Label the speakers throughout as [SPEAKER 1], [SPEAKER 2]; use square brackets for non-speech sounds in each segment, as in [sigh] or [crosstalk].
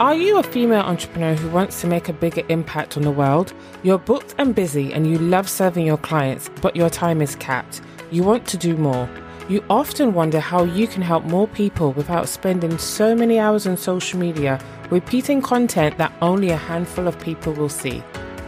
[SPEAKER 1] Are you a female entrepreneur who wants to make a bigger impact on the world? You're booked and busy and you love serving your clients, but your time is capped. You want to do more. You often wonder how you can help more people without spending so many hours on social media repeating content that only a handful of people will see.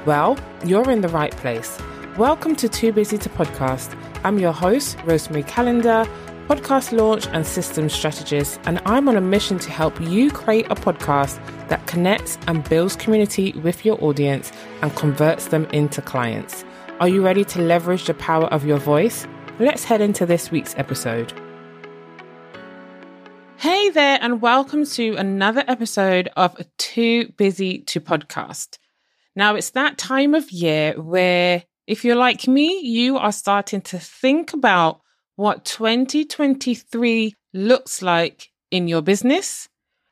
[SPEAKER 1] Well, you're in the right place. Welcome to Too Busy to Podcast. I'm your host, Rosemary Calendar podcast launch and systems strategist, and I'm on a mission to help you create a podcast that connects and builds community with your audience and converts them into clients. Are you ready to leverage the power of your voice? Let's head into this week's episode. Hey there, and welcome to another episode of Too Busy to Podcast. Now, it's that time of year where, if you're like me, you are starting to think about what 2023 looks like in your business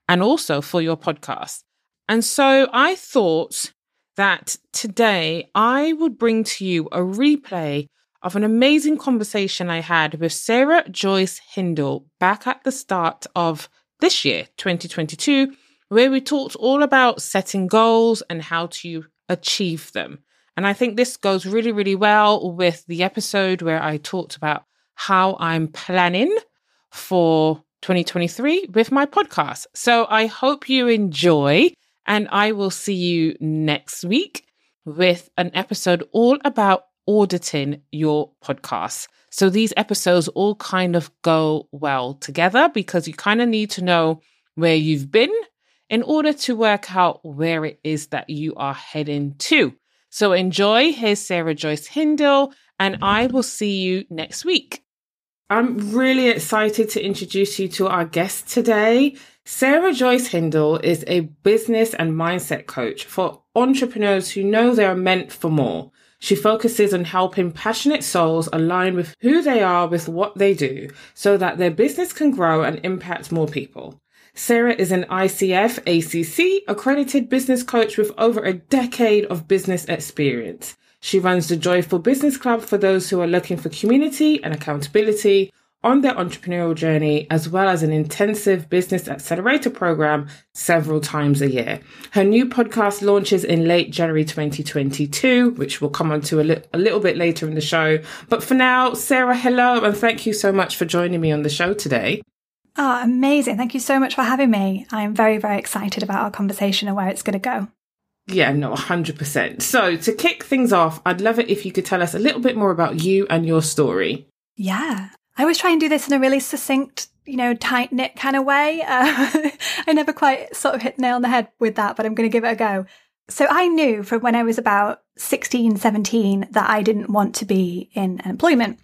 [SPEAKER 1] and also for your podcast. And so I thought that today I would bring to you a replay of an amazing conversation I had with Sarah Joyce Hindle back at the start of this year, 2022, where we talked all about setting goals and how to achieve them. And I think this goes really, really well with the episode where I talked about how I'm planning for 2023 with my podcast. So I hope you enjoy, and I will see you next week with an episode all about auditing your podcast. So these episodes all kind of go well together because you kind of need to know where you've been in order to work out where it is that you are heading to. So enjoy. Here's Sarah Joyce Hindle, and I will see you next week. I'm really excited to introduce you to our guest today. Sarah Joyce Hindle is a business and mindset coach for entrepreneurs who know they are meant for more. She focuses on helping passionate souls align with who they are with what they do so that their business can grow and impact more people. Sarah is an ICF ACC accredited business coach with over a decade of business experience. She runs the Joyful Business Club for those who are looking for community and accountability on their entrepreneurial journey, as well as an intensive business accelerator program several times a year. Her new podcast launches in late January 2022, which we'll come on to a, li- a little bit later in the show. But for now, Sarah, hello, and thank you so much for joining me on the show today.
[SPEAKER 2] Oh, amazing. Thank you so much for having me. I'm very, very excited about our conversation and where it's going to go.
[SPEAKER 1] Yeah, no, 100%. So, to kick things off, I'd love it if you could tell us a little bit more about you and your story.
[SPEAKER 2] Yeah. I always try and do this in a really succinct, you know, tight knit kind of way. [laughs] Uh, I never quite sort of hit nail on the head with that, but I'm going to give it a go. So I knew from when I was about 16, 17 that I didn't want to be in employment.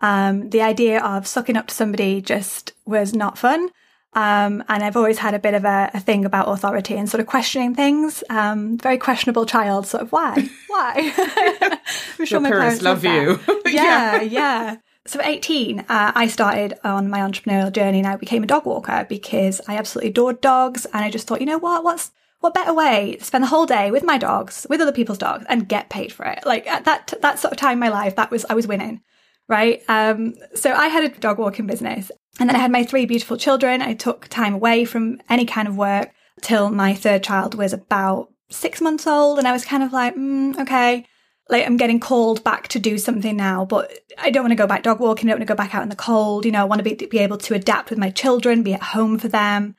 [SPEAKER 2] Um, the idea of sucking up to somebody just was not fun. Um, and I've always had a bit of a, a, thing about authority and sort of questioning things. Um, very questionable child, sort of why, why? [laughs]
[SPEAKER 1] I'm sure Your my parents, parents love you. [laughs]
[SPEAKER 2] yeah, yeah. So at 18, uh, I started on my entrepreneurial journey and I became a dog walker because I absolutely adored dogs. And I just thought, you know what, what's, what better way to spend the whole day with my dogs, with other people's dogs and get paid for it? Like at that, that sort of time in my life, that was, I was winning right? Um, so I had a dog walking business and then I had my three beautiful children. I took time away from any kind of work till my third child was about six months old. And I was kind of like, mm, okay, like I'm getting called back to do something now, but I don't want to go back dog walking. I don't want to go back out in the cold. You know, I want to be, be able to adapt with my children, be at home for them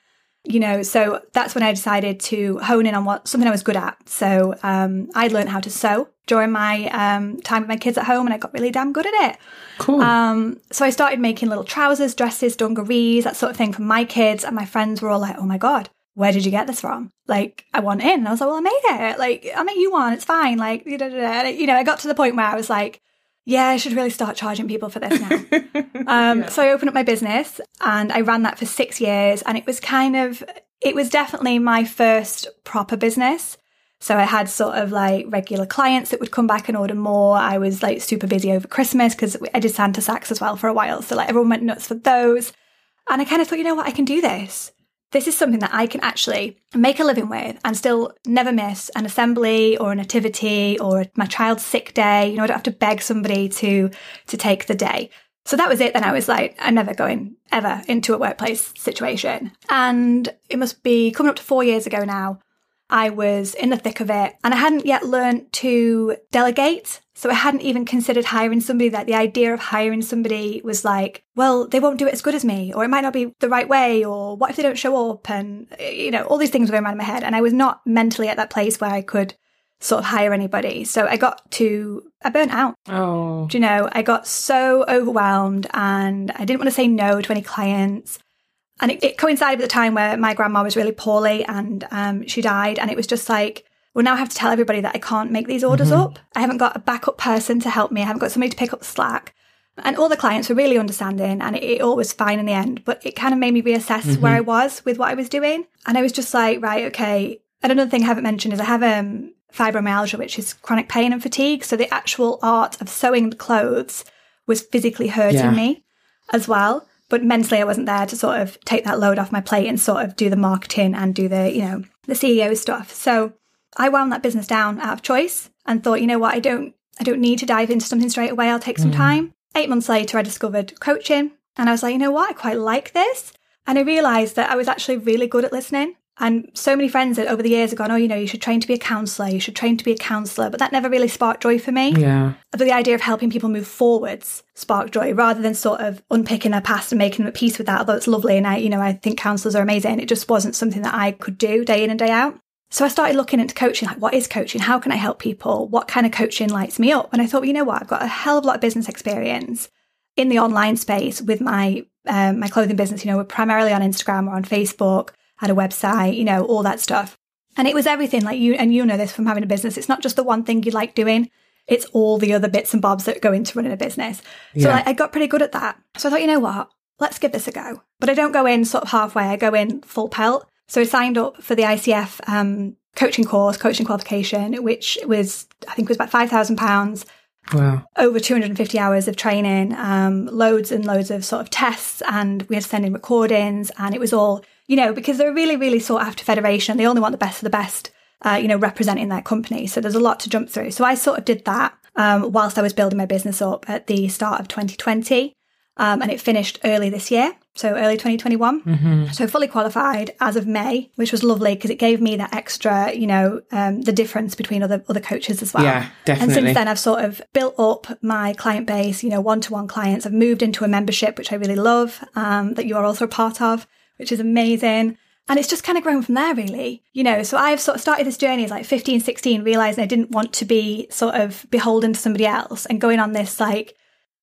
[SPEAKER 2] you know, so that's when I decided to hone in on what something I was good at. So um, I learned how to sew during my um, time with my kids at home, and I got really damn good at it.
[SPEAKER 1] Cool. Um,
[SPEAKER 2] so I started making little trousers, dresses, dungarees, that sort of thing for my kids, and my friends were all like, "Oh my god, where did you get this from? Like, I want in." And I was like, "Well, I made it. Like, I made you one. It's fine." Like, you know, I got to the point where I was like, yeah, I should really start charging people for this now. [laughs] um, yeah. So I opened up my business and I ran that for six years. And it was kind of, it was definitely my first proper business. So I had sort of like regular clients that would come back and order more. I was like super busy over Christmas because I did Santa sacks as well for a while. So like everyone went nuts for those. And I kind of thought, you know what, I can do this this is something that I can actually make a living with and still never miss an assembly or a nativity or my child's sick day. You know, I don't have to beg somebody to to take the day. So that was it. Then I was like, I'm never going ever into a workplace situation. And it must be coming up to four years ago now. I was in the thick of it and I hadn't yet learned to delegate. So I hadn't even considered hiring somebody that the idea of hiring somebody was like, well, they won't do it as good as me, or it might not be the right way, or what if they don't show up? And, you know, all these things were going around in my head. And I was not mentally at that place where I could sort of hire anybody. So I got to, I burnt out.
[SPEAKER 1] Oh.
[SPEAKER 2] Do you know, I got so overwhelmed and I didn't want to say no to any clients. And it, it coincided with the time where my grandma was really poorly and um, she died. And it was just like, well, now I have to tell everybody that I can't make these orders mm-hmm. up. I haven't got a backup person to help me. I haven't got somebody to pick up the slack. And all the clients were really understanding and it, it all was fine in the end. But it kind of made me reassess mm-hmm. where I was with what I was doing. And I was just like, right, okay. And another thing I haven't mentioned is I have um, fibromyalgia, which is chronic pain and fatigue. So the actual art of sewing the clothes was physically hurting yeah. me as well but mentally I wasn't there to sort of take that load off my plate and sort of do the marketing and do the, you know, the CEO stuff. So I wound that business down out of choice and thought, you know what, I don't I don't need to dive into something straight away. I'll take some mm. time. Eight months later I discovered coaching and I was like, you know what, I quite like this. And I realized that I was actually really good at listening. And so many friends that over the years have gone, oh, you know, you should train to be a counsellor, you should train to be a counsellor. But that never really sparked joy for me.
[SPEAKER 1] Yeah.
[SPEAKER 2] But the idea of helping people move forwards sparked joy rather than sort of unpicking their past and making them at peace with that, although it's lovely. And I, you know, I think counsellors are amazing. It just wasn't something that I could do day in and day out. So I started looking into coaching, like what is coaching? How can I help people? What kind of coaching lights me up? And I thought, well, you know what? I've got a hell of a lot of business experience in the online space with my um, my clothing business. You know, we're primarily on Instagram or on Facebook had a website, you know, all that stuff. And it was everything like you, and you know this from having a business. It's not just the one thing you like doing. It's all the other bits and bobs that go into running a business. So yeah. I, I got pretty good at that. So I thought, you know what? Let's give this a go. But I don't go in sort of halfway. I go in full pelt. So I signed up for the ICF um, coaching course, coaching qualification, which was, I think it was about £5,000.
[SPEAKER 1] Wow.
[SPEAKER 2] Over 250 hours of training, um, loads and loads of sort of tests, and we had to send in recordings, and it was all you know, because they're a really, really sought after federation. They only want the best of the best, uh, you know, representing their company. So there's a lot to jump through. So I sort of did that um, whilst I was building my business up at the start of 2020. Um, and it finished early this year, so early 2021. Mm-hmm. So fully qualified as of May, which was lovely because it gave me that extra, you know, um, the difference between other other coaches as well.
[SPEAKER 1] Yeah, definitely.
[SPEAKER 2] And since then, I've sort of built up my client base, you know, one to one clients. I've moved into a membership, which I really love, um, that you are also a part of which is amazing. And it's just kind of grown from there, really. You know, so I've sort of started this journey as like 15, 16, realizing I didn't want to be sort of beholden to somebody else and going on this like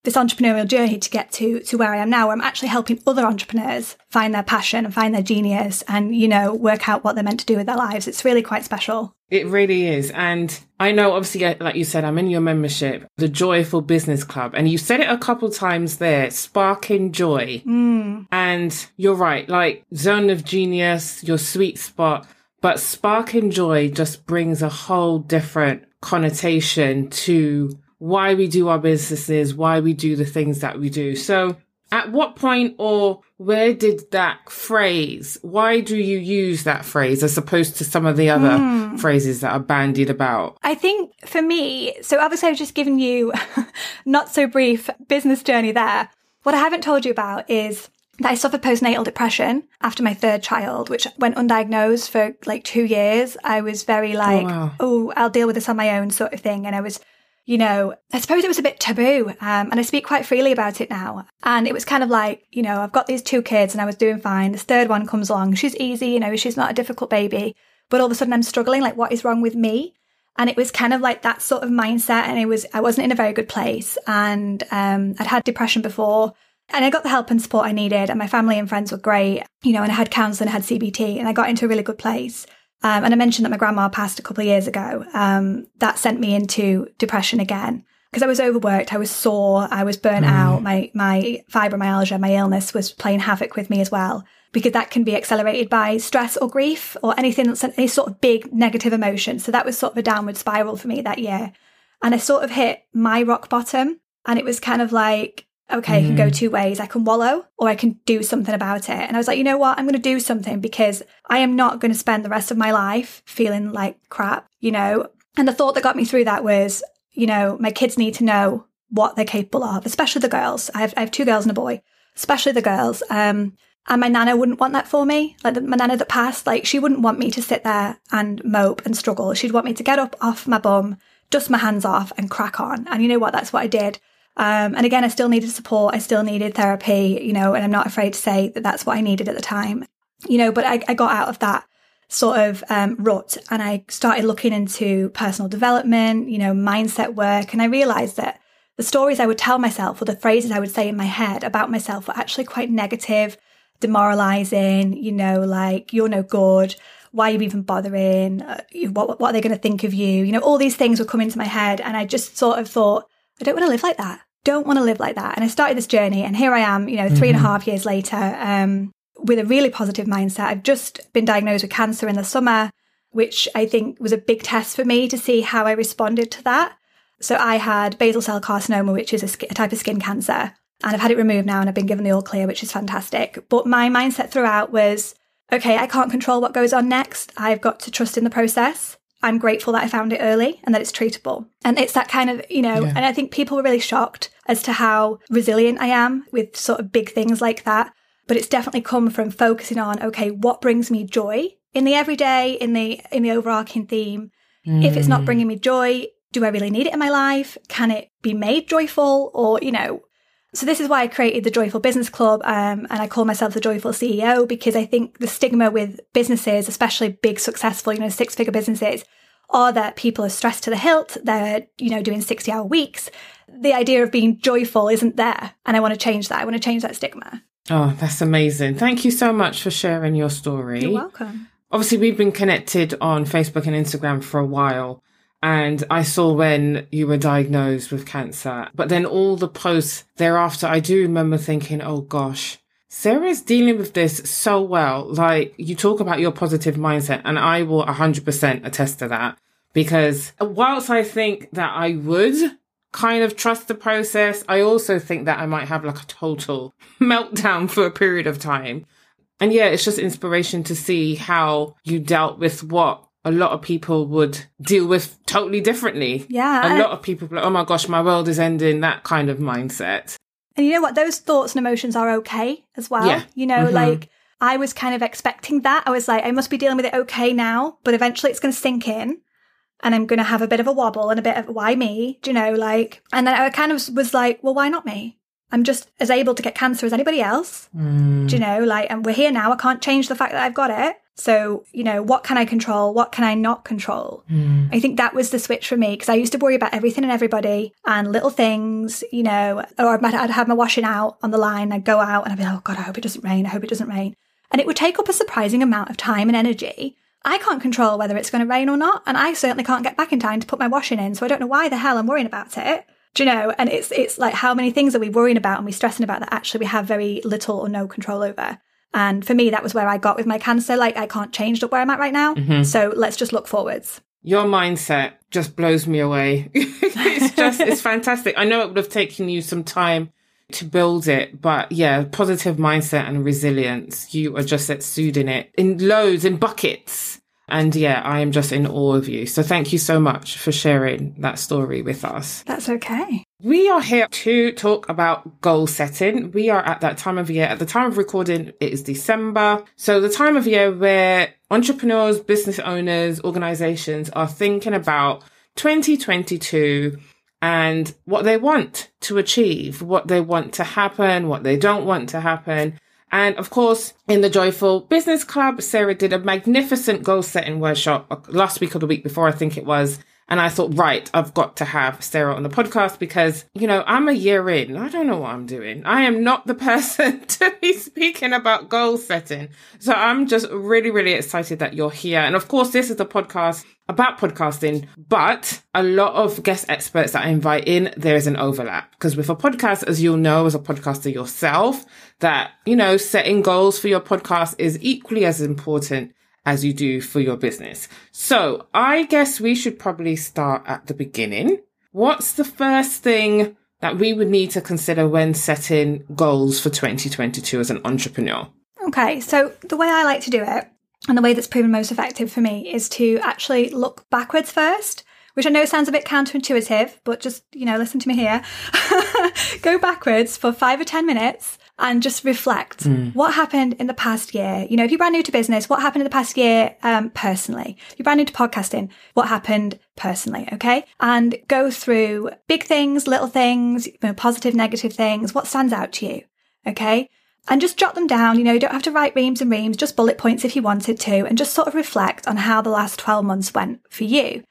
[SPEAKER 2] this entrepreneurial journey to get to to where I am now, where I'm actually helping other entrepreneurs find their passion and find their genius and, you know, work out what they're meant to do with their lives. It's really quite special.
[SPEAKER 1] It really is. And I know, obviously, like you said, I'm in your membership, the Joyful Business Club. And you said it a couple times there, sparking joy.
[SPEAKER 2] Mm.
[SPEAKER 1] And you're right, like zone of genius, your sweet spot. But sparking joy just brings a whole different connotation to why we do our businesses, why we do the things that we do. So at what point or where did that phrase, why do you use that phrase as opposed to some of the other mm. phrases that are bandied about?
[SPEAKER 2] I think for me, so obviously I've just given you [laughs] not so brief business journey there. What I haven't told you about is that I suffered postnatal depression after my third child, which went undiagnosed for like two years. I was very like, oh, wow. oh, I'll deal with this on my own sort of thing. And I was you know, I suppose it was a bit taboo. Um, and I speak quite freely about it now. And it was kind of like, you know, I've got these two kids and I was doing fine. This third one comes along. She's easy, you know, she's not a difficult baby. But all of a sudden I'm struggling. Like, what is wrong with me? And it was kind of like that sort of mindset. And it was, I wasn't in a very good place. And um, I'd had depression before. And I got the help and support I needed. And my family and friends were great, you know, and I had counseling, I had CBT, and I got into a really good place. Um, and I mentioned that my grandma passed a couple of years ago. Um, that sent me into depression again because I was overworked. I was sore. I was burnt mm. out. My my fibromyalgia, my illness, was playing havoc with me as well. Because that can be accelerated by stress or grief or anything that's any sort of big negative emotion. So that was sort of a downward spiral for me that year. And I sort of hit my rock bottom. And it was kind of like, okay, mm. I can go mm. two ways. I can wallow or I can do something about it. And I was like, you know what? I'm going to do something because I am not going to spend the rest of my life feeling like crap, you know? And the thought that got me through that was, you know, my kids need to know what they're capable of, especially the girls. I have, I have two girls and a boy, especially the girls. Um, and my nana wouldn't want that for me. Like my nana that passed, like she wouldn't want me to sit there and mope and struggle. She'd want me to get up off my bum, dust my hands off and crack on. And you know what? That's what I did. Um, and again, I still needed support. I still needed therapy, you know, and I'm not afraid to say that that's what I needed at the time, you know, but I, I got out of that sort of um, rut and I started looking into personal development, you know, mindset work. And I realized that the stories I would tell myself or the phrases I would say in my head about myself were actually quite negative, demoralizing, you know, like, you're no good. Why are you even bothering? Uh, what, what are they going to think of you? You know, all these things would come into my head. And I just sort of thought, I don't want to live like that. Don't want to live like that. And I started this journey and here I am, you know, three mm-hmm. and a mm-hmm. half years later, um, with a really positive mindset. I've just been diagnosed with cancer in the summer, which I think was a big test for me to see how I responded to that. So I had basal cell carcinoma, which is a, sk- a type of skin cancer, and I've had it removed now and I've been given the all clear, which is fantastic. But my mindset throughout was, okay, I can't control what goes on next. I've got to trust in the process. I'm grateful that I found it early and that it's treatable. And it's that kind of, you know, yeah. and I think people were really shocked as to how resilient I am with sort of big things like that. But it's definitely come from focusing on, okay, what brings me joy in the everyday, in the, in the overarching theme. Mm. If it's not mm. bringing me joy, do I really need it in my life? Can it be made joyful? Or, you know, so this is why I created the Joyful Business Club, um, and I call myself the Joyful CEO because I think the stigma with businesses, especially big, successful, you know, six-figure businesses, are that people are stressed to the hilt. They're, you know, doing sixty-hour weeks. The idea of being joyful isn't there, and I want to change that. I want to change that stigma.
[SPEAKER 1] Oh, that's amazing! Thank you so much for sharing your story.
[SPEAKER 2] You're welcome.
[SPEAKER 1] Obviously, we've been connected on Facebook and Instagram for a while. And I saw when you were diagnosed with cancer, but then all the posts thereafter, I do remember thinking, oh gosh, Sarah's dealing with this so well. Like you talk about your positive mindset and I will 100% attest to that because whilst I think that I would kind of trust the process, I also think that I might have like a total [laughs] meltdown for a period of time. And yeah, it's just inspiration to see how you dealt with what a lot of people would deal with totally differently.
[SPEAKER 2] Yeah.
[SPEAKER 1] A lot of people like, oh my gosh, my world is ending, that kind of mindset.
[SPEAKER 2] And you know what? Those thoughts and emotions are okay as well. Yeah. You know, mm-hmm. like I was kind of expecting that. I was like, I must be dealing with it okay now, but eventually it's going to sink in and I'm going to have a bit of a wobble and a bit of why me, do you know, like, and then I kind of was like, well, why not me? I'm just as able to get cancer as anybody else. Mm. Do you know, like, and we're here now. I can't change the fact that I've got it. So, you know, what can I control? What can I not control? Mm. I think that was the switch for me because I used to worry about everything and everybody and little things, you know, or I'd, I'd have my washing out on the line. I'd go out and I'd be like, oh God, I hope it doesn't rain. I hope it doesn't rain. And it would take up a surprising amount of time and energy. I can't control whether it's going to rain or not. And I certainly can't get back in time to put my washing in. So I don't know why the hell I'm worrying about it. Do you know? And it's, it's like how many things are we worrying about and we stressing about that actually we have very little or no control over. And for me, that was where I got with my cancer. Like, I can't change where I'm at right now. Mm-hmm. So let's just look forwards.
[SPEAKER 1] Your mindset just blows me away. [laughs] it's just, it's [laughs] fantastic. I know it would have taken you some time to build it, but yeah, positive mindset and resilience. You are just exuding it in loads, in buckets. And yeah, I am just in awe of you. So thank you so much for sharing that story with us.
[SPEAKER 2] That's okay.
[SPEAKER 1] We are here to talk about goal setting. We are at that time of year. At the time of recording, it is December. So the time of year where entrepreneurs, business owners, organizations are thinking about 2022 and what they want to achieve, what they want to happen, what they don't want to happen. And of course, in the Joyful Business Club, Sarah did a magnificent goal setting workshop last week or the week before, I think it was. And I thought, right, I've got to have Sarah on the podcast because, you know, I'm a year in. I don't know what I'm doing. I am not the [laughs] person to be speaking about goal setting. So I'm just really, really excited that you're here. And of course, this is a podcast about podcasting, but a lot of guest experts that I invite in, there is an overlap. Because with a podcast, as you'll know, as a podcaster yourself, that, you know, setting goals for your podcast is equally as important as you do for your business. So I guess we should probably start at the beginning. What's the first thing that we would need to consider when setting goals for 2022 as an entrepreneur?
[SPEAKER 2] Okay, so the way I like to do it and the way that's proven most effective for me is to actually look backwards first, which I know sounds a bit counterintuitive, but just, you know, listen to me here. [laughs] go backwards for five or 10 minutes and just reflect mm. what happened in the past year. You know, if you're brand new to business, what happened in the past year um, personally? If you're brand new to podcasting, what happened personally? Okay. And go through big things, little things, you know, positive, negative things. What stands out to you? Okay. And just jot them down. You know, you don't have to write reams and reams, just bullet points if you wanted to, and just sort of reflect on how the last 12 months went for you.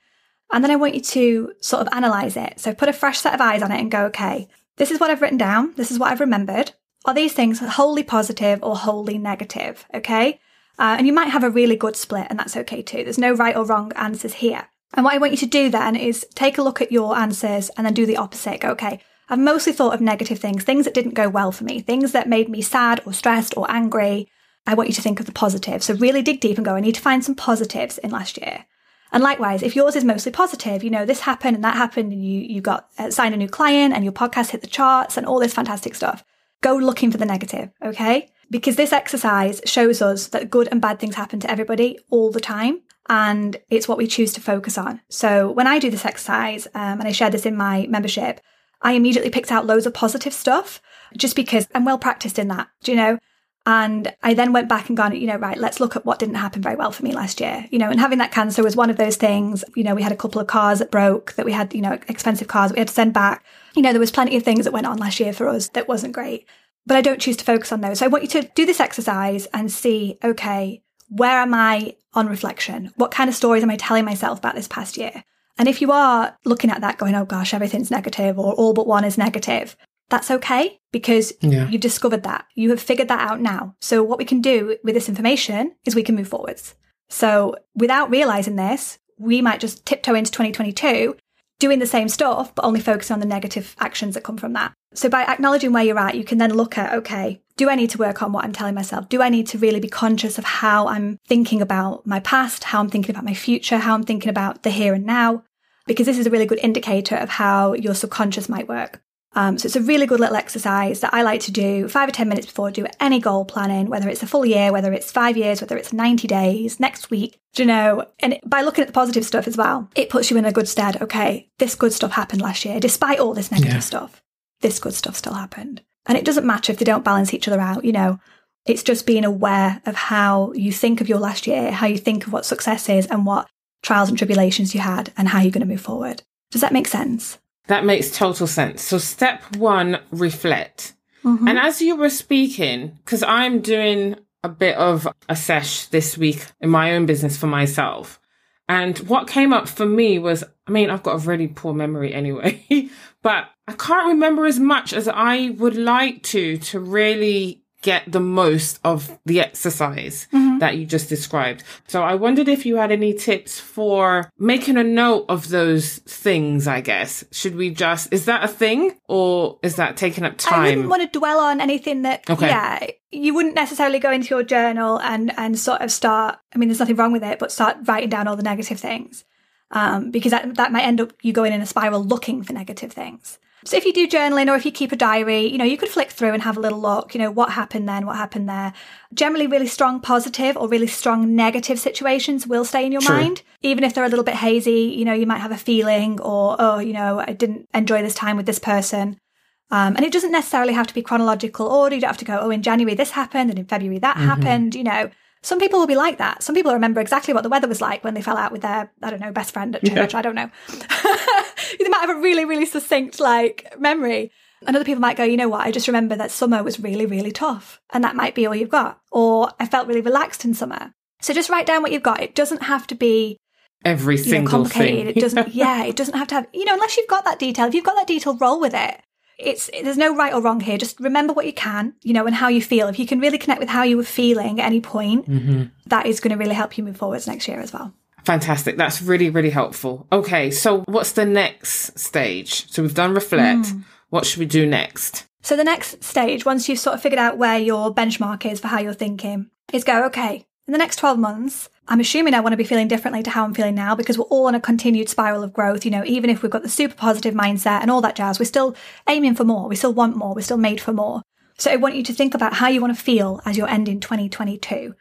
[SPEAKER 2] And then I want you to sort of analyze it. So put a fresh set of eyes on it and go, okay, this is what I've written down. This is what I've remembered. Are these things wholly positive or wholly negative? Okay. Uh, and you might have a really good split, and that's okay too. There's no right or wrong answers here. And what I want you to do then is take a look at your answers and then do the opposite. Go, okay, I've mostly thought of negative things, things that didn't go well for me, things that made me sad or stressed or angry. I want you to think of the positive. So really dig deep and go, I need to find some positives in last year. And likewise, if yours is mostly positive, you know, this happened and that happened and you, you got uh, signed a new client and your podcast hit the charts and all this fantastic stuff go looking for the negative, okay? Because this exercise shows us that good and bad things happen to everybody all the time. And it's what we choose to focus on. So when I do this exercise, um, and I share this in my membership, I immediately picked out loads of positive stuff just because I'm well practiced in that, do you know? And I then went back and gone, you know, right, let's look at what didn't happen very well for me last year. You know, and having that cancer was one of those things. You know, we had a couple of cars that broke, that we had, you know, expensive cars we had to send back. You know, there was plenty of things that went on last year for us that wasn't great. But I don't choose to focus on those. So I want you to do this exercise and see, okay, where am I on reflection? What kind of stories am I telling myself about this past year? And if you are looking at that going, oh gosh, everything's negative or all but one is negative, that's okay because yeah. you've discovered that. You have figured that out now. So what we can do with this information is we can move forwards. So without realizing this, we might just tiptoe into 2022 doing the same stuff, but only focusing on the negative actions that come from that. So by acknowledging where you're at, you can then look at, okay, do I need to work on what I'm telling myself? Do I need to really be conscious of how I'm thinking about my past, how I'm thinking about my future, how I'm thinking about the here and now? Because this is a really good indicator of how your subconscious might work. Um, so it's a really good little exercise that I like to do five or 10 minutes before I do any goal planning, whether it's a full year, whether it's five years, whether it's 90 days, next week, do you know? And by looking at the positive stuff as well, it puts you in a good stead. Okay, this good stuff happened last year, despite all this negative yeah. stuff. This good stuff still happened. And it doesn't matter if they don't balance each other out, you know. It's just being aware of how you think of your last year, how you think of what success is and what trials and tribulations you had and how you're going to move forward. Does that make sense?
[SPEAKER 1] That makes total sense. So, step one, reflect. Mm-hmm. And as you were speaking, because I'm doing a bit of a sesh this week in my own business for myself. And what came up for me was, I mean, I've got a really poor memory anyway, [laughs] but I can't remember as much as I would like to, to really get the most of the exercise mm-hmm. That you just described. So I wondered if you had any tips for making a note of those things, I guess. Should we just, is that a thing or is that taking up time? I
[SPEAKER 2] wouldn't want to dwell on anything that, okay. yeah, you wouldn't necessarily go into your journal and, and sort of start, I mean, there's nothing wrong with it, but start writing down all the negative things. Um, because that, that might end up you going in a spiral looking for negative things. So if you do journaling or if you keep a diary, you know, you could flick through and have a little look, you know, what happened then, what happened there. Generally, really strong positive or really strong negative situations will stay in your True. mind. Even if they're a little bit hazy, you know, you might have a feeling or, oh, you know, I didn't enjoy this time with this person. Um, and it doesn't necessarily have to be chronological order. You don't have to go, oh, in January this happened and in February that mm-hmm. happened, you know. Some people will be like that. Some people remember exactly what the weather was like when they fell out with their, I don't know, best friend at church. Yeah. I don't know. [laughs] they might have a really, really succinct like memory. And other people might go, you know what? I just remember that summer was really, really tough. And that might be all you've got. Or I felt really relaxed in summer. So just write down what you've got. It doesn't have to be
[SPEAKER 1] every single know,
[SPEAKER 2] complicated.
[SPEAKER 1] thing.
[SPEAKER 2] it doesn't, [laughs] yeah, it doesn't have to have, you know, unless you've got that detail. If you've got that detail, roll with it it's there's no right or wrong here. Just remember what you can, you know, and how you feel. If you can really connect with how you were feeling at any point, mm-hmm. that is going to really help you move forwards next year as well.
[SPEAKER 1] Fantastic. That's really, really helpful. Okay. So what's the next stage? So we've done reflect. Mm. What should we do next?
[SPEAKER 2] So the next stage, once you've sort of figured out where your benchmark is for how you're thinking, is go, okay, in the next 12 months, I'm assuming I want to be feeling differently to how I'm feeling now because we're all on a continued spiral of growth. You know, even if we've got the super positive mindset and all that jazz, we're still aiming for more. We still want more. We're still made for more. So I want you to think about how you want to feel as you're ending 2022.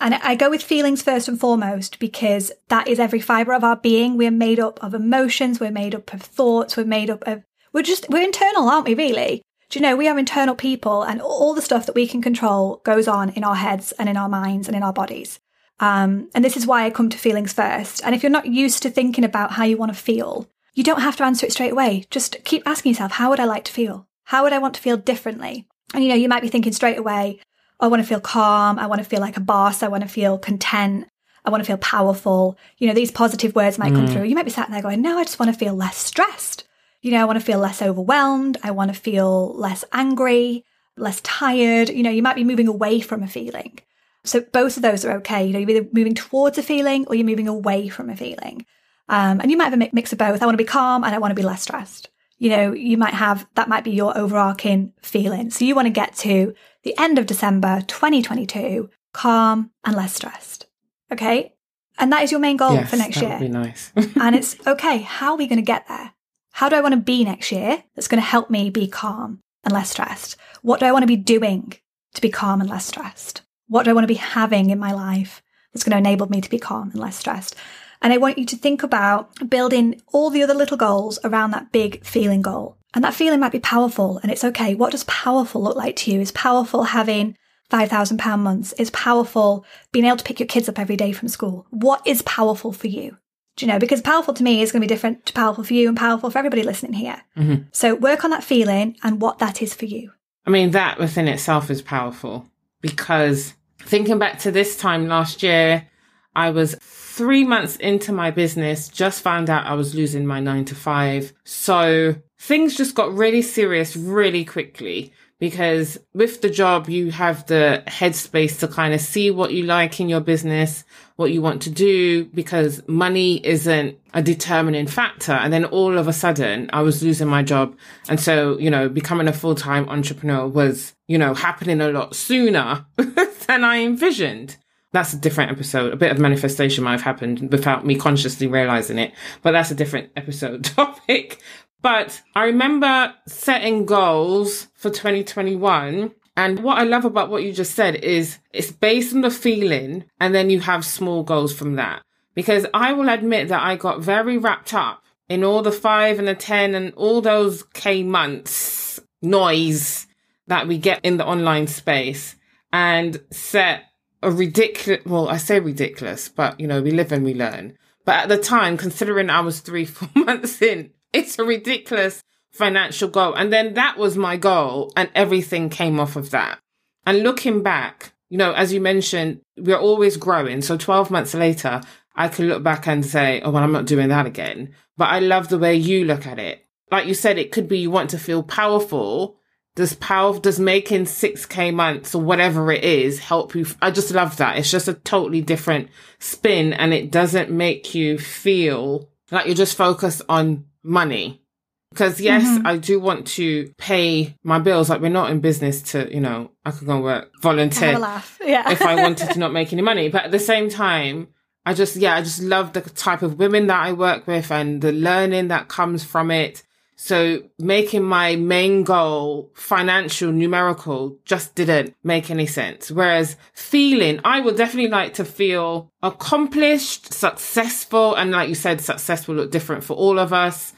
[SPEAKER 2] And I go with feelings first and foremost because that is every fiber of our being. We're made up of emotions. We're made up of thoughts. We're made up of, we're just, we're internal, aren't we, really? Do you know, we are internal people and all the stuff that we can control goes on in our heads and in our minds and in our bodies. Um, and this is why I come to feelings first. And if you're not used to thinking about how you want to feel, you don't have to answer it straight away. Just keep asking yourself, how would I like to feel? How would I want to feel differently? And you know, you might be thinking straight away, I want to feel calm. I want to feel like a boss. I want to feel content. I want to feel powerful. You know, these positive words might come mm. through. You might be sat there going, no, I just want to feel less stressed. You know, I want to feel less overwhelmed. I want to feel less angry, less tired. You know, you might be moving away from a feeling. So both of those are okay. You know, you're either moving towards a feeling or you're moving away from a feeling. Um, and you might have a mix of both. I want to be calm and I want to be less stressed. You know, you might have, that might be your overarching feeling. So you want to get to the end of December 2022, calm and less stressed. Okay. And that is your main goal
[SPEAKER 1] yes,
[SPEAKER 2] for next
[SPEAKER 1] that
[SPEAKER 2] year.
[SPEAKER 1] Would be nice. [laughs]
[SPEAKER 2] and it's okay. How are we going to get there? How do I want to be next year that's going to help me be calm and less stressed? What do I want to be doing to be calm and less stressed? What do I want to be having in my life that's going to enable me to be calm and less stressed? And I want you to think about building all the other little goals around that big feeling goal. And that feeling might be powerful and it's okay. What does powerful look like to you? Is powerful having £5,000 months? Is powerful being able to pick your kids up every day from school? What is powerful for you? Do you know? Because powerful to me is going to be different to powerful for you and powerful for everybody listening here. Mm-hmm. So work on that feeling and what that is for you.
[SPEAKER 1] I mean, that within itself is powerful because thinking back to this time last year, I was three months into my business, just found out I was losing my nine to five. So things just got really serious really quickly because with the job, you have the headspace to kind of see what you like in your business, what you want to do, because money isn't a determining factor. And then all of a sudden I was losing my job. And so, you know, becoming a full-time entrepreneur was, you know, happening a lot sooner [laughs] than I envisioned that's a different episode. A bit of manifestation might have happened without me consciously realizing it, but that's a different episode [laughs] topic. But I remember setting goals for 2021. And what I love about what you just said is it's based on the feeling and then you have small goals from that. Because I will admit that I got very wrapped up in all the five and the 10 and all those K months noise that we get in the online space and set a ridiculous, well, I say ridiculous, but you know, we live and we learn. But at the time, considering I was three, [laughs] four months in, it's a ridiculous financial goal. And then that was my goal and everything came off of that. And looking back, you know, as you mentioned, we're always growing. So 12 months later, I can look back and say, oh, well, I'm not doing that again. But I love the way you look at it. Like you said, it could be you want to feel powerful does power does making 6k months or whatever it is help you? I just love that. It's just a totally different spin and it doesn't make you feel like you're just focused on money. Because yes mm-hmm. i do want to pay my bills. Like we're not in business to you know i could go work volunteer [laughs]
[SPEAKER 2] yeah.
[SPEAKER 1] if i wanted to not make any money. But at the same time i just yeah i just love the type of women that i work with and the learning that comes from it so making my main goal financial numerical just didn't make any sense. Whereas feeling, I would definitely like to feel accomplished, successful. And like you said, success will look different for all of us.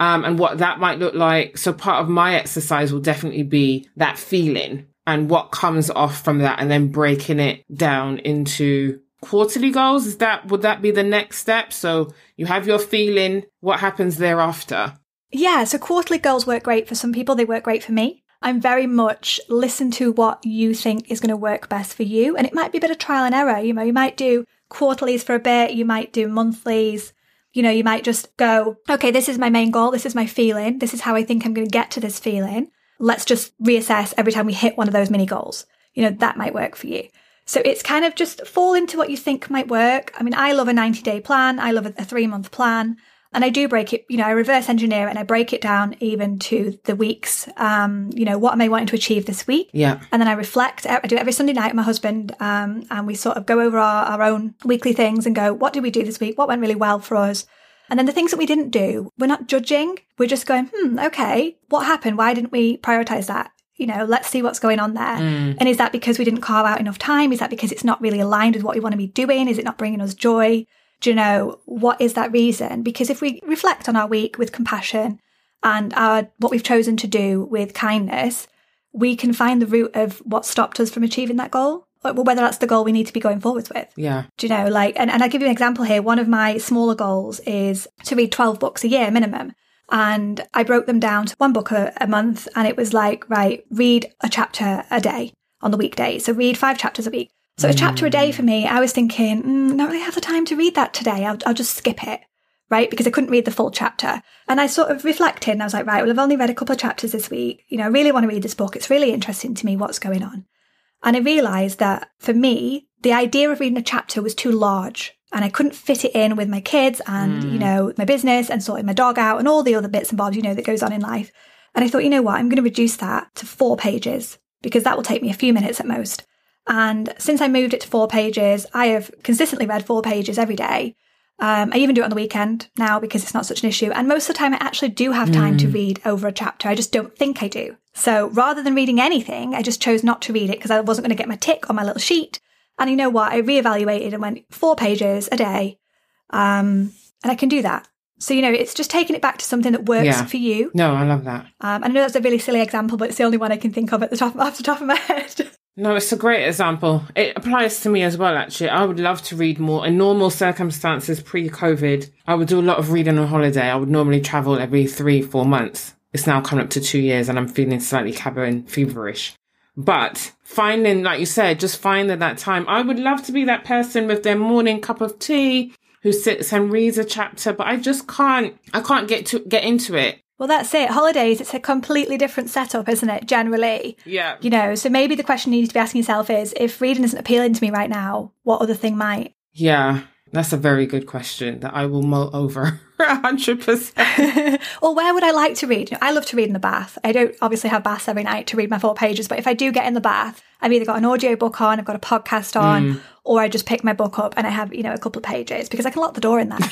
[SPEAKER 1] Um, and what that might look like. So part of my exercise will definitely be that feeling and what comes off from that and then breaking it down into quarterly goals. Is that, would that be the next step? So you have your feeling, what happens thereafter?
[SPEAKER 2] Yeah, so quarterly goals work great for some people, they work great for me. I'm very much listen to what you think is going to work best for you. And it might be a bit of trial and error. You know, you might do quarterlies for a bit, you might do monthlies. You know, you might just go, okay, this is my main goal. This is my feeling. This is how I think I'm going to get to this feeling. Let's just reassess every time we hit one of those mini goals. You know, that might work for you. So it's kind of just fall into what you think might work. I mean, I love a 90 day plan. I love a three month plan. And I do break it, you know, I reverse engineer it and I break it down even to the weeks. Um, you know, what am I wanting to achieve this week?
[SPEAKER 1] Yeah.
[SPEAKER 2] And then I reflect. I do it every Sunday night with my husband. Um, and we sort of go over our, our own weekly things and go, what did we do this week? What went really well for us? And then the things that we didn't do, we're not judging. We're just going, hmm, okay, what happened? Why didn't we prioritize that? You know, let's see what's going on there. Mm. And is that because we didn't carve out enough time? Is that because it's not really aligned with what we want to be doing? Is it not bringing us joy? Do you know what is that reason? Because if we reflect on our week with compassion and our what we've chosen to do with kindness, we can find the root of what stopped us from achieving that goal whether that's the goal we need to be going forwards with.
[SPEAKER 1] Yeah.
[SPEAKER 2] Do you know, like, and, and I'll give you an example here. One of my smaller goals is to read 12 books a year minimum. And I broke them down to one book a, a month. And it was like, right, read a chapter a day on the weekday. So read five chapters a week. So mm. a chapter a day for me, I was thinking, mm, not really have the time to read that today. I'll, I'll just skip it right? Because I couldn't read the full chapter. And I sort of reflected and I was like, right, well, I've only read a couple of chapters this week. You know, I really want to read this book. It's really interesting to me what's going on. And I realized that for me, the idea of reading a chapter was too large and I couldn't fit it in with my kids and, mm. you know, my business and sorting my dog out and all the other bits and bobs, you know, that goes on in life. And I thought, you know what, I'm going to reduce that to four pages because that will take me a few minutes at most. And since I moved it to four pages, I have consistently read four pages every day. Um, I even do it on the weekend now because it's not such an issue. And most of the time, I actually do have time mm. to read over a chapter. I just don't think I do. So rather than reading anything, I just chose not to read it because I wasn't going to get my tick on my little sheet. And you know what? I reevaluated and went four pages a day. Um, and I can do that. So, you know, it's just taking it back to something that works yeah. for you.
[SPEAKER 1] No, I love that.
[SPEAKER 2] Um, I know that's a really silly example, but it's the only one I can think of at the top, off the top of my [laughs] head.
[SPEAKER 1] No, it's a great example. It applies to me as well, actually. I would love to read more. In normal circumstances, pre COVID, I would do a lot of reading on holiday. I would normally travel every three, four months. It's now coming up to two years and I'm feeling slightly cabin feverish. But finding, like you said, just finding that time. I would love to be that person with their morning cup of tea who sits and reads a chapter, but I just can't, I can't get to get into it.
[SPEAKER 2] Well, that's it. Holidays, it's a completely different setup, isn't it? Generally.
[SPEAKER 1] Yeah.
[SPEAKER 2] You know, so maybe the question you need to be asking yourself is if reading isn't appealing to me right now, what other thing might?
[SPEAKER 1] Yeah. That's a very good question that I will mull over. [laughs] 100%. [laughs]
[SPEAKER 2] or where would I like to read? I love to read in the bath. I don't obviously have baths every night to read my four pages, but if I do get in the bath, I've either got an audio book on, I've got a podcast on, mm. or I just pick my book up and I have, you know, a couple of pages because I can lock the door in there. [laughs]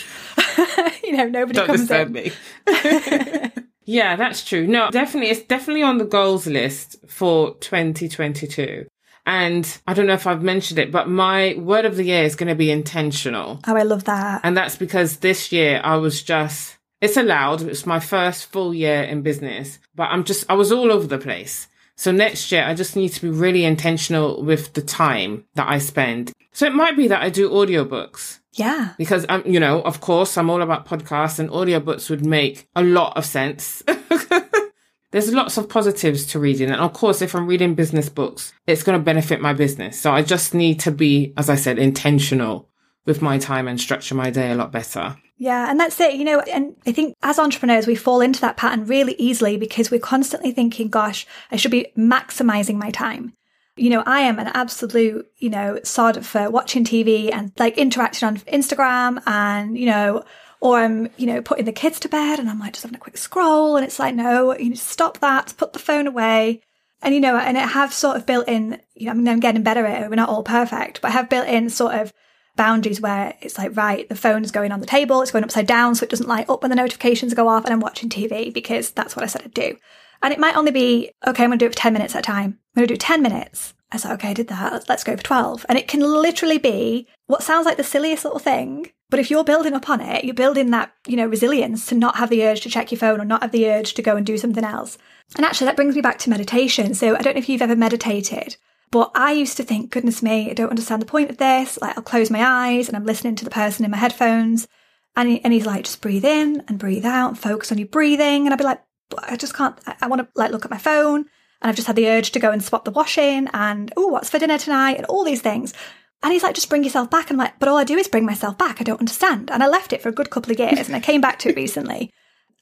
[SPEAKER 2] [laughs] you know, nobody
[SPEAKER 1] don't
[SPEAKER 2] comes
[SPEAKER 1] in.
[SPEAKER 2] me. [laughs]
[SPEAKER 1] yeah, that's true. No, definitely, it's definitely on the goals list for 2022. And I don't know if I've mentioned it, but my word of the year is going to be intentional.
[SPEAKER 2] Oh, I love that.
[SPEAKER 1] And that's because this year I was just, it's allowed. It's my first full year in business, but I'm just, I was all over the place. So next year, I just need to be really intentional with the time that I spend. So it might be that I do audiobooks.
[SPEAKER 2] Yeah.
[SPEAKER 1] Because I'm, you know, of course, I'm all about podcasts and audiobooks would make a lot of sense. [laughs] there's lots of positives to reading. And of course, if I'm reading business books, it's going to benefit my business. So I just need to be, as I said, intentional with my time and structure my day a lot better.
[SPEAKER 2] Yeah, and that's it, you know, and I think as entrepreneurs, we fall into that pattern really easily because we're constantly thinking, gosh, I should be maximizing my time. You know, I am an absolute, you know, sod for watching TV and like interacting on Instagram and, you know, or I'm, you know, putting the kids to bed and I'm like just having a quick scroll and it's like, no, you need to stop that, put the phone away. And, you know, and I have sort of built in, you know, I mean, I'm getting better at it. We're not all perfect, but I have built in sort of boundaries where it's like, right, the phone's going on the table, it's going upside down so it doesn't light up when the notifications go off and I'm watching TV because that's what I said I'd do. And it might only be, okay, I'm going to do it for 10 minutes at a time. I'm going to do 10 minutes. I said, okay, I did that. Let's go for 12. And it can literally be what sounds like the silliest little thing, but if you're building upon it, you're building that, you know, resilience to not have the urge to check your phone or not have the urge to go and do something else. And actually, that brings me back to meditation. So I don't know if you've ever meditated, but I used to think, goodness me, I don't understand the point of this. Like, I'll close my eyes and I'm listening to the person in my headphones. And, he, and he's like, just breathe in and breathe out and focus on your breathing. And I'd be like, I just can't, I, I want to like look at my phone. And I've just had the urge to go and spot the washing and, oh, what's for dinner tonight? And all these things. And he's like, just bring yourself back. I'm like, but all I do is bring myself back. I don't understand. And I left it for a good couple of years and I came back to it recently.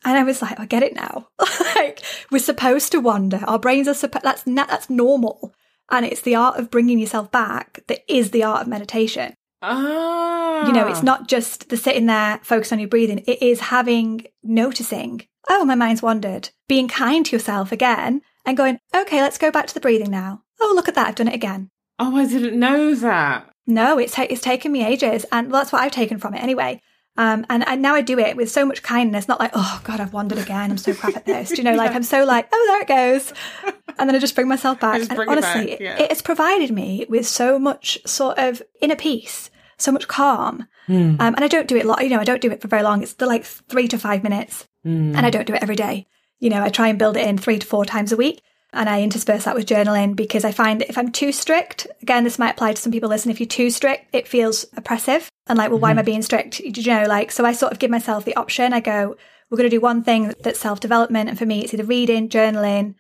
[SPEAKER 2] And I was like, I get it now. [laughs] like, we're supposed to wander. Our brains are supposed, that's, na- that's normal. And it's the art of bringing yourself back that is the art of meditation.
[SPEAKER 1] Ah.
[SPEAKER 2] You know, it's not just the sitting there, focus on your breathing. It is having, noticing, oh, my mind's wandered, being kind to yourself again and going, okay, let's go back to the breathing now. Oh, look at that. I've done it again.
[SPEAKER 1] Oh, I didn't know that.
[SPEAKER 2] No, it's, ta- it's taken me ages. And that's what I've taken from it anyway. Um, and, and now I do it with so much kindness, not like, oh God, I've wandered again. I'm so crap at this. Do you know, [laughs] like I'm so like, oh, there it goes. And then I just bring myself back. And honestly, it,
[SPEAKER 1] yeah.
[SPEAKER 2] it has provided me with so much sort of inner peace, so much calm. Um, and I don't do it a lot. You know, I don't do it for very long. It's the like three to five minutes. And I don't do it every day. You know, I try and build it in three to four times a week. And I intersperse that with journaling because I find that if I'm too strict, again, this might apply to some people listening, if you're too strict, it feels oppressive. And like, well, why am I being strict? You know, like, so I sort of give myself the option. I go, we're going to do one thing that's self development. And for me, it's either reading, journaling,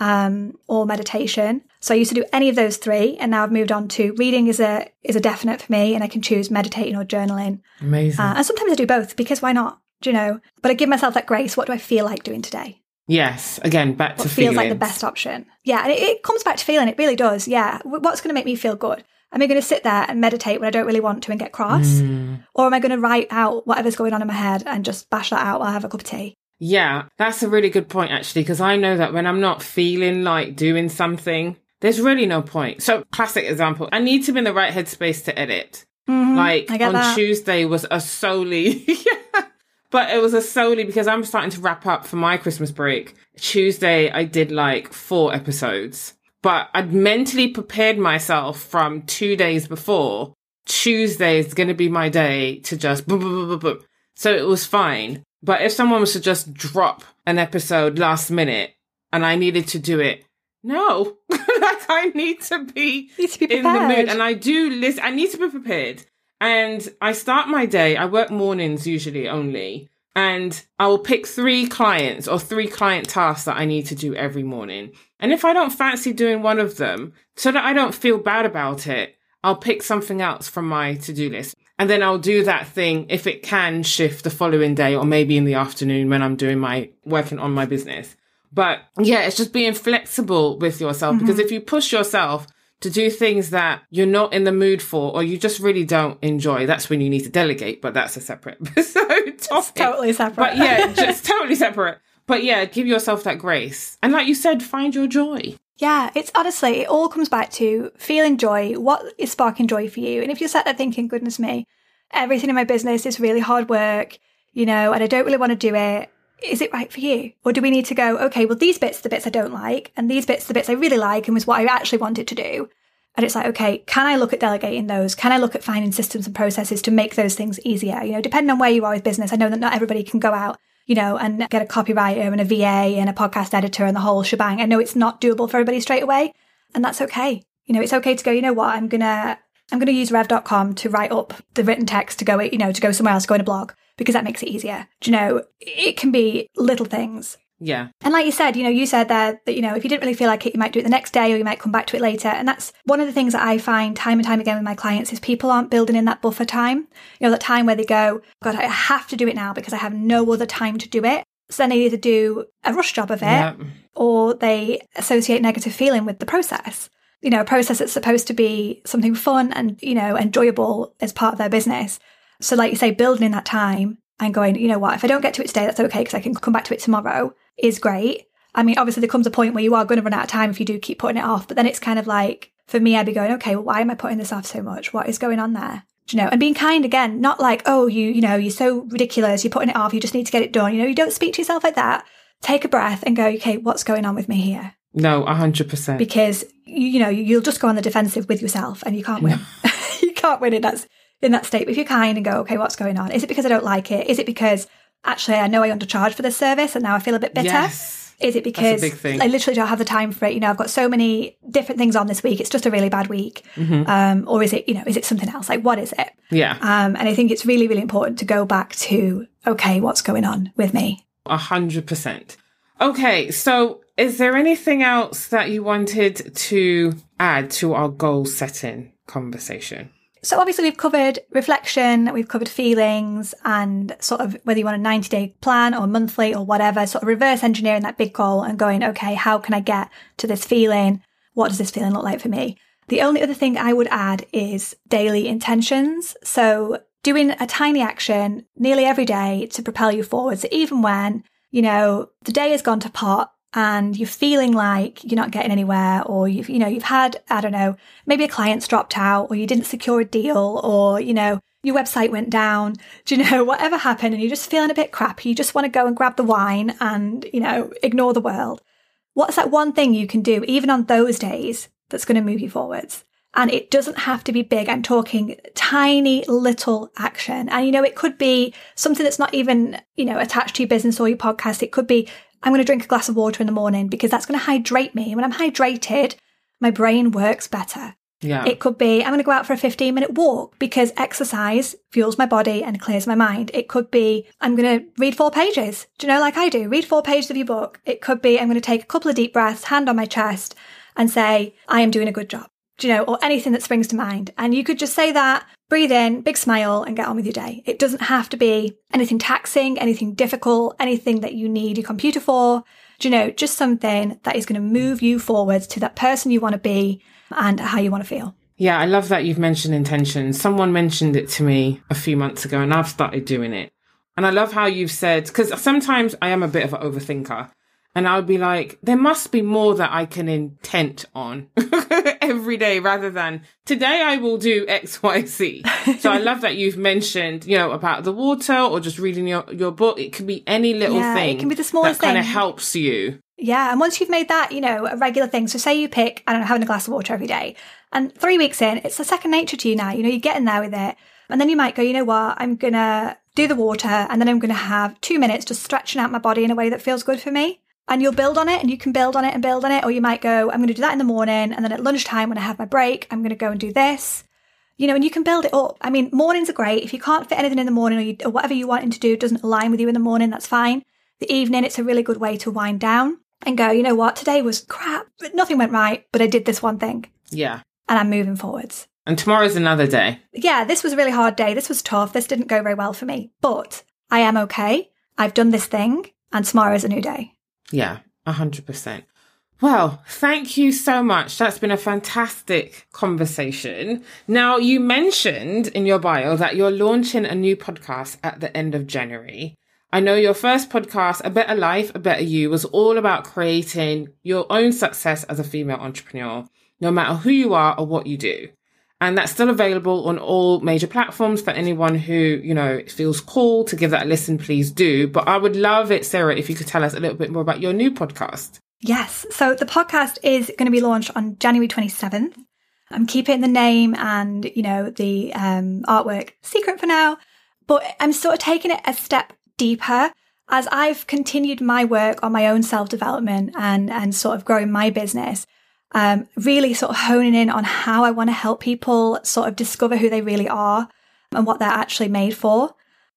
[SPEAKER 2] um, or meditation. So I used to do any of those three, and now I've moved on to reading is a is a definite for me, and I can choose meditating or journaling.
[SPEAKER 1] Amazing.
[SPEAKER 2] Uh, and sometimes I do both because why not? Do you know? But I give myself that grace. What do I feel like doing today?
[SPEAKER 1] Yes. Again, back to feeling.
[SPEAKER 2] What
[SPEAKER 1] to
[SPEAKER 2] feels like the best option? Yeah, and it, it comes back to feeling. It really does. Yeah, what's going to make me feel good? Am I going to sit there and meditate when I don't really want to and get cross,
[SPEAKER 1] Mm.
[SPEAKER 2] or am I going to write out whatever's going on in my head and just bash that out while I have a cup of tea?
[SPEAKER 1] Yeah, that's a really good point, actually, because I know that when I'm not feeling like doing something, there's really no point. So, classic example, I need to be in the right headspace to edit. Like
[SPEAKER 2] Mm-hmm. Get
[SPEAKER 1] on
[SPEAKER 2] that.
[SPEAKER 1] Tuesday was a solely, [laughs] yeah, but it was a solely because I'm starting to wrap up for my Christmas break. Tuesday, I did like four episodes, but I'd mentally prepared myself from two days before. Tuesday is going to be my day to just boom, boom, boom, boom, boom. So it was fine. But if someone was to just drop an episode last minute and I needed to do it, no, [laughs] like I need to be
[SPEAKER 2] Need to be
[SPEAKER 1] in the mood. And I do listen. I need to be prepared. And I start my day. I work mornings usually only. And I will pick three clients or three client tasks that I need to do every morning. And if I don't fancy doing one of them, so that I don't feel bad about it, I'll pick something else from my to do list. And then I'll do that thing if it can shift the following day or maybe in the afternoon when I'm doing my working on my business. But yeah, it's just being flexible with yourself because mm-hmm. if you push yourself to do things that you're not in the mood for or you just really don't enjoy, that's when you need to delegate. But that's a separate [laughs] episode topic.
[SPEAKER 2] totally separate.
[SPEAKER 1] But yeah, [laughs] just totally separate. But yeah, give yourself that grace. And like you said, find your joy.
[SPEAKER 2] Yeah, it's honestly, it all comes back to feeling joy. What is sparking joy for you? And if you're sat there thinking, goodness me, everything in my business is really hard work, you know, and I don't really want to do it, is it right for you? Or do we need to go, okay, well, these bits the bits I don't like, and these bits the bits I really like and was what I actually wanted to do. And it's like, okay, can I look at delegating those? Can I look at finding systems and processes to make those things easier? You know, depending on where you are with business, I know that not everybody can go out, you know, and get a copywriter and a VA and a podcast editor and the whole shebang. I know it's not doable for everybody straight away. And that's okay. You know, it's okay to go, you know what, I'm gonna I'm gonna use rev.com to write up the written text to go, you know, to go somewhere else, go in a blog, because that makes it easier. Do you know, it can be little things.
[SPEAKER 1] Yeah.
[SPEAKER 2] And like you said, you know, you said there that, you know, if you didn't really feel like it, you might do it the next day or you might come back to it later. And that's one of the things that I find time and time again with my clients is people aren't building in that buffer time. You know, that time where they go, God, I have to do it now because I have no other time to do it. So then they either do a rush job of it
[SPEAKER 1] Yeah.
[SPEAKER 2] or they associate negative feeling with the process. You know, a process that's supposed to be something fun and, you know, enjoyable as part of their business. So, like you say, building in that time and going, you know what, if I don't get to it today, that's okay because I can come back to it tomorrow is great. I mean, obviously, there comes a point where you are going to run out of time if you do keep putting it off. But then it's kind of like, for me, I'd be going, okay, well, why am I putting this off so much? What is going on there? Do you know, and being kind again, not like, oh, you, you know, you're so ridiculous, you're putting it off, you just need to get it done. You know, you don't speak to yourself like that. Take a breath and go, okay, what's going on with me here?
[SPEAKER 1] No, a hundred percent.
[SPEAKER 2] Because you, you know, you'll just go on the defensive with yourself and you can't win. [laughs] you can't win it. that, in that state. But if you're kind and go, okay, what's going on? Is it because I don't like it? Is it because actually I know I undercharged for this service and now I feel a bit bitter?
[SPEAKER 1] Yes.
[SPEAKER 2] Is it because. I literally don't have the time for it? You know, I've got so many different things on this week. It's just a really bad week.
[SPEAKER 1] Mm-hmm.
[SPEAKER 2] Um, or is it, you know, is it something else? Like, what is it?
[SPEAKER 1] Yeah.
[SPEAKER 2] Um, and I think it's really, really important to go back to, okay, what's going on with me?
[SPEAKER 1] A hundred percent. Okay, so is there anything else that you wanted to add to our goal setting conversation?
[SPEAKER 2] So obviously we've covered reflection, we've covered feelings and sort of whether you want a 90 day plan or monthly or whatever, sort of reverse engineering that big goal and going, okay, how can I get to this feeling? What does this feeling look like for me? The only other thing I would add is daily intentions. So doing a tiny action nearly every day to propel you forward. So even when, you know, the day has gone to pot and you're feeling like you're not getting anywhere or you've, you know, you've had, I don't know, maybe a client's dropped out or you didn't secure a deal or, you know, your website went down, [laughs] do you know, whatever happened and you're just feeling a bit crappy, you just want to go and grab the wine and, you know, ignore the world. What's that one thing you can do, even on those days, that's going to move you forwards? And it doesn't have to be big. I'm talking tiny little action. And, you know, it could be something that's not even, you know, attached to your business or your podcast. It could be, I'm going to drink a glass of water in the morning because that's going to hydrate me. When I'm hydrated, my brain works better.
[SPEAKER 1] Yeah.
[SPEAKER 2] It could be, I'm going to go out for a 15 minute walk because exercise fuels my body and clears my mind. It could be, I'm going to read four pages. Do you know, like I do, read four pages of your book. It could be, I'm going to take a couple of deep breaths, hand on my chest and say, I am doing a good job. Do you know, or anything that springs to mind. And you could just say that, breathe in, big smile and get on with your day. It doesn't have to be anything taxing, anything difficult, anything that you need your computer for. Do you know, just something that is going to move you forwards to that person you want to be and how you want to feel.
[SPEAKER 1] Yeah, I love that you've mentioned intention. Someone mentioned it to me a few months ago and I've started doing it. And I love how you've said, because sometimes I am a bit of an overthinker. And I would be like, there must be more that I can intent on [laughs] every day rather than today I will do X, Y, Z. so I love that you've mentioned, you know, about the water or just reading your, your book. It can be any little
[SPEAKER 2] Yeah,
[SPEAKER 1] thing.
[SPEAKER 2] it can be the smallest thing
[SPEAKER 1] that kind of helps you.
[SPEAKER 2] Yeah, and once you've made that, you know, a regular thing. So say you pick, I don't know, having a glass of water every day. And three weeks in, it's a second nature to you now. You know, you're getting there with it. And then you might go, you know what, I'm gonna do the water and then I'm gonna have two minutes just stretching out my body in a way that feels good for me. And you'll build on it and you can build on it and build on it. Or you might go, I'm gonna do that in the morning and then at lunchtime when I have my break, I'm gonna go and do this. You know, and you can build it up. I mean, mornings are great. If you can't fit anything in the morning or, you, or whatever you're wanting to do doesn't align with you in the morning, that's fine. The evening, it's a really good way to wind down and go, you know what, today was crap, but nothing went right, but I did this one thing
[SPEAKER 1] Yeah.
[SPEAKER 2] and I'm moving forwards.
[SPEAKER 1] And tomorrow's another day.
[SPEAKER 2] Yeah, this was a really hard day. This was tough. This didn't go very well for me, but I am okay. I've done this thing and tomorrow's a new day.
[SPEAKER 1] Yeah, a hundred percent. Well, thank you so much. That's been a fantastic conversation. Now, you mentioned in your bio that you're launching a new podcast at the end of January. I know your first podcast, A Better Life, A Better You, was all about creating your own success as a female entrepreneur, no matter who you are or what you do. And that's still available on all major platforms for anyone who, you know, feels cool to give that a listen, please do. But I would love it, Sarah, if you could tell us a little bit more about your new podcast.
[SPEAKER 2] Yes. So the podcast is going to be launched on January 27th. I'm keeping the name and, you know, the um, artwork secret for now, but I'm sort of taking it a step deeper as I've continued my work on my own self development and, and sort of growing my business. Um, really sort of honing in on how I want to help people sort of discover who they really are and what they're actually made for.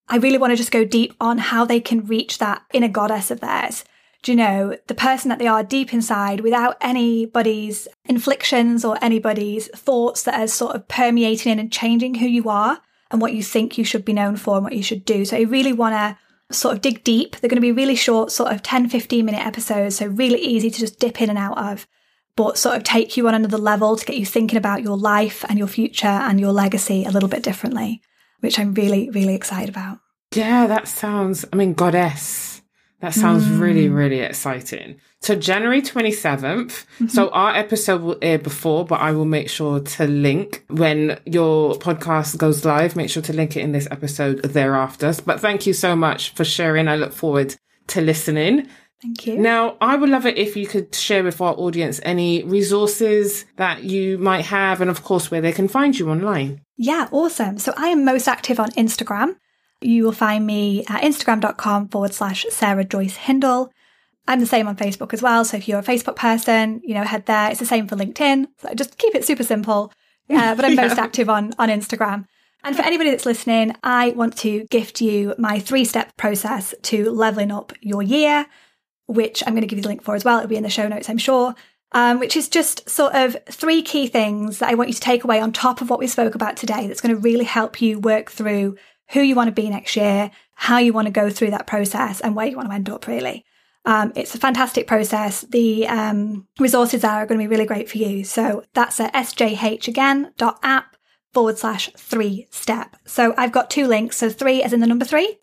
[SPEAKER 2] I really want to just go deep on how they can reach that inner goddess of theirs do you know, the person that they are deep inside without anybody's inflictions or anybody's thoughts that are sort of permeating in and changing who you are and what you think you should be known for and what you should do. So I really want to sort of dig deep. They're going to be really short, sort of 10, 15 minute episodes. So really easy to just dip in and out of, but sort of take you on another level to get you thinking about your life and your future and your legacy a little bit differently, which I'm really, really excited about.
[SPEAKER 1] Yeah, that sounds, I mean, goddess. That sounds really, mm. really exciting. So January 27th. So mm-hmm. our episode will air before, but I will make sure to link when your podcast goes live. Make sure to link it in this episode thereafter. But thank you so much for sharing. I look forward to listening.
[SPEAKER 2] Thank you.
[SPEAKER 1] Now, I would love it if you could share with our audience any resources that you might have and of course where they can find you online.
[SPEAKER 2] Yeah, awesome. So I am most active on Instagram. You will find me at instagram.com forward slash Sarah Joyce Hindle. I'm the same on Facebook as well. So if you're a Facebook person, you know, head there. It's the same for LinkedIn. So just keep it super simple. [laughs] Uh, but I'm most active on, on Instagram. And for anybody that's listening, I want to gift you my three step process to leveling up your year, which I'm going to give you the link for as well. It'll be in the show notes, I'm sure. Um, which is just sort of three key things that I want you to take away on top of what we spoke about today that's going to really help you work through who you want to be next year, how you want to go through that process, and where you want to end up, really. Um, it's a fantastic process. The um, resources are going to be really great for you. So that's at sjhagain.app forward slash three step. So I've got two links. So three as in the number three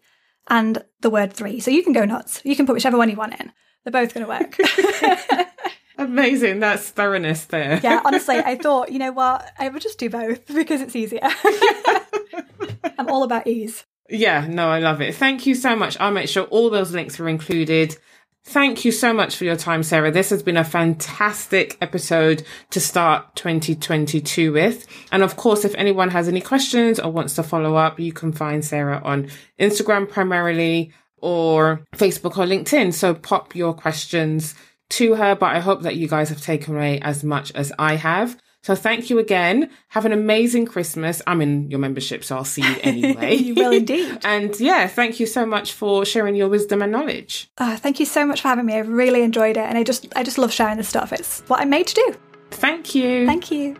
[SPEAKER 2] and the word three. So you can go nuts. You can put whichever one you want in. They're both going to work. [laughs]
[SPEAKER 1] Amazing. That's thoroughness there.
[SPEAKER 2] yeah, [laughs] honestly, I thought, you know what? I would just do both [laughs] because it's easier. I'm all about ease.
[SPEAKER 1] Yeah, no, I love it. Thank you so much. I'll make sure all those links are included. Thank you so much for your time, Sarah. This has been a fantastic episode to start 2022 with. And of course, if anyone has any questions or wants to follow up, you can find Sarah on Instagram primarily or Facebook or LinkedIn. So pop your questions to her, but I hope that you guys have taken away as much as I have. So thank you again. Have an amazing Christmas. I'm in your membership, so I'll see you anyway. [laughs]
[SPEAKER 2] you will indeed. [laughs]
[SPEAKER 1] and yeah, thank you so much for sharing your wisdom and knowledge.
[SPEAKER 2] Uh, thank you so much for having me. I've really enjoyed it, and I just I just love sharing this stuff. It's what I'm made to do.
[SPEAKER 1] Thank you.
[SPEAKER 2] Thank you.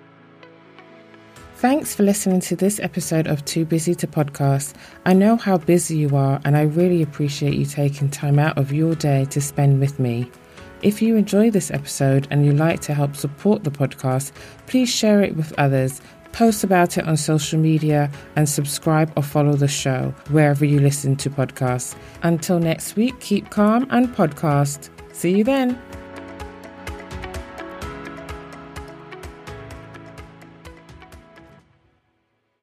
[SPEAKER 1] Thanks for listening to this episode of Too Busy to Podcast. I know how busy you are, and I really appreciate you taking time out of your day to spend with me. If you enjoy this episode and you'd like to help support the podcast, please share it with others, post about it on social media, and subscribe or follow the show wherever you listen to podcasts. Until next week, keep calm and podcast. See you then.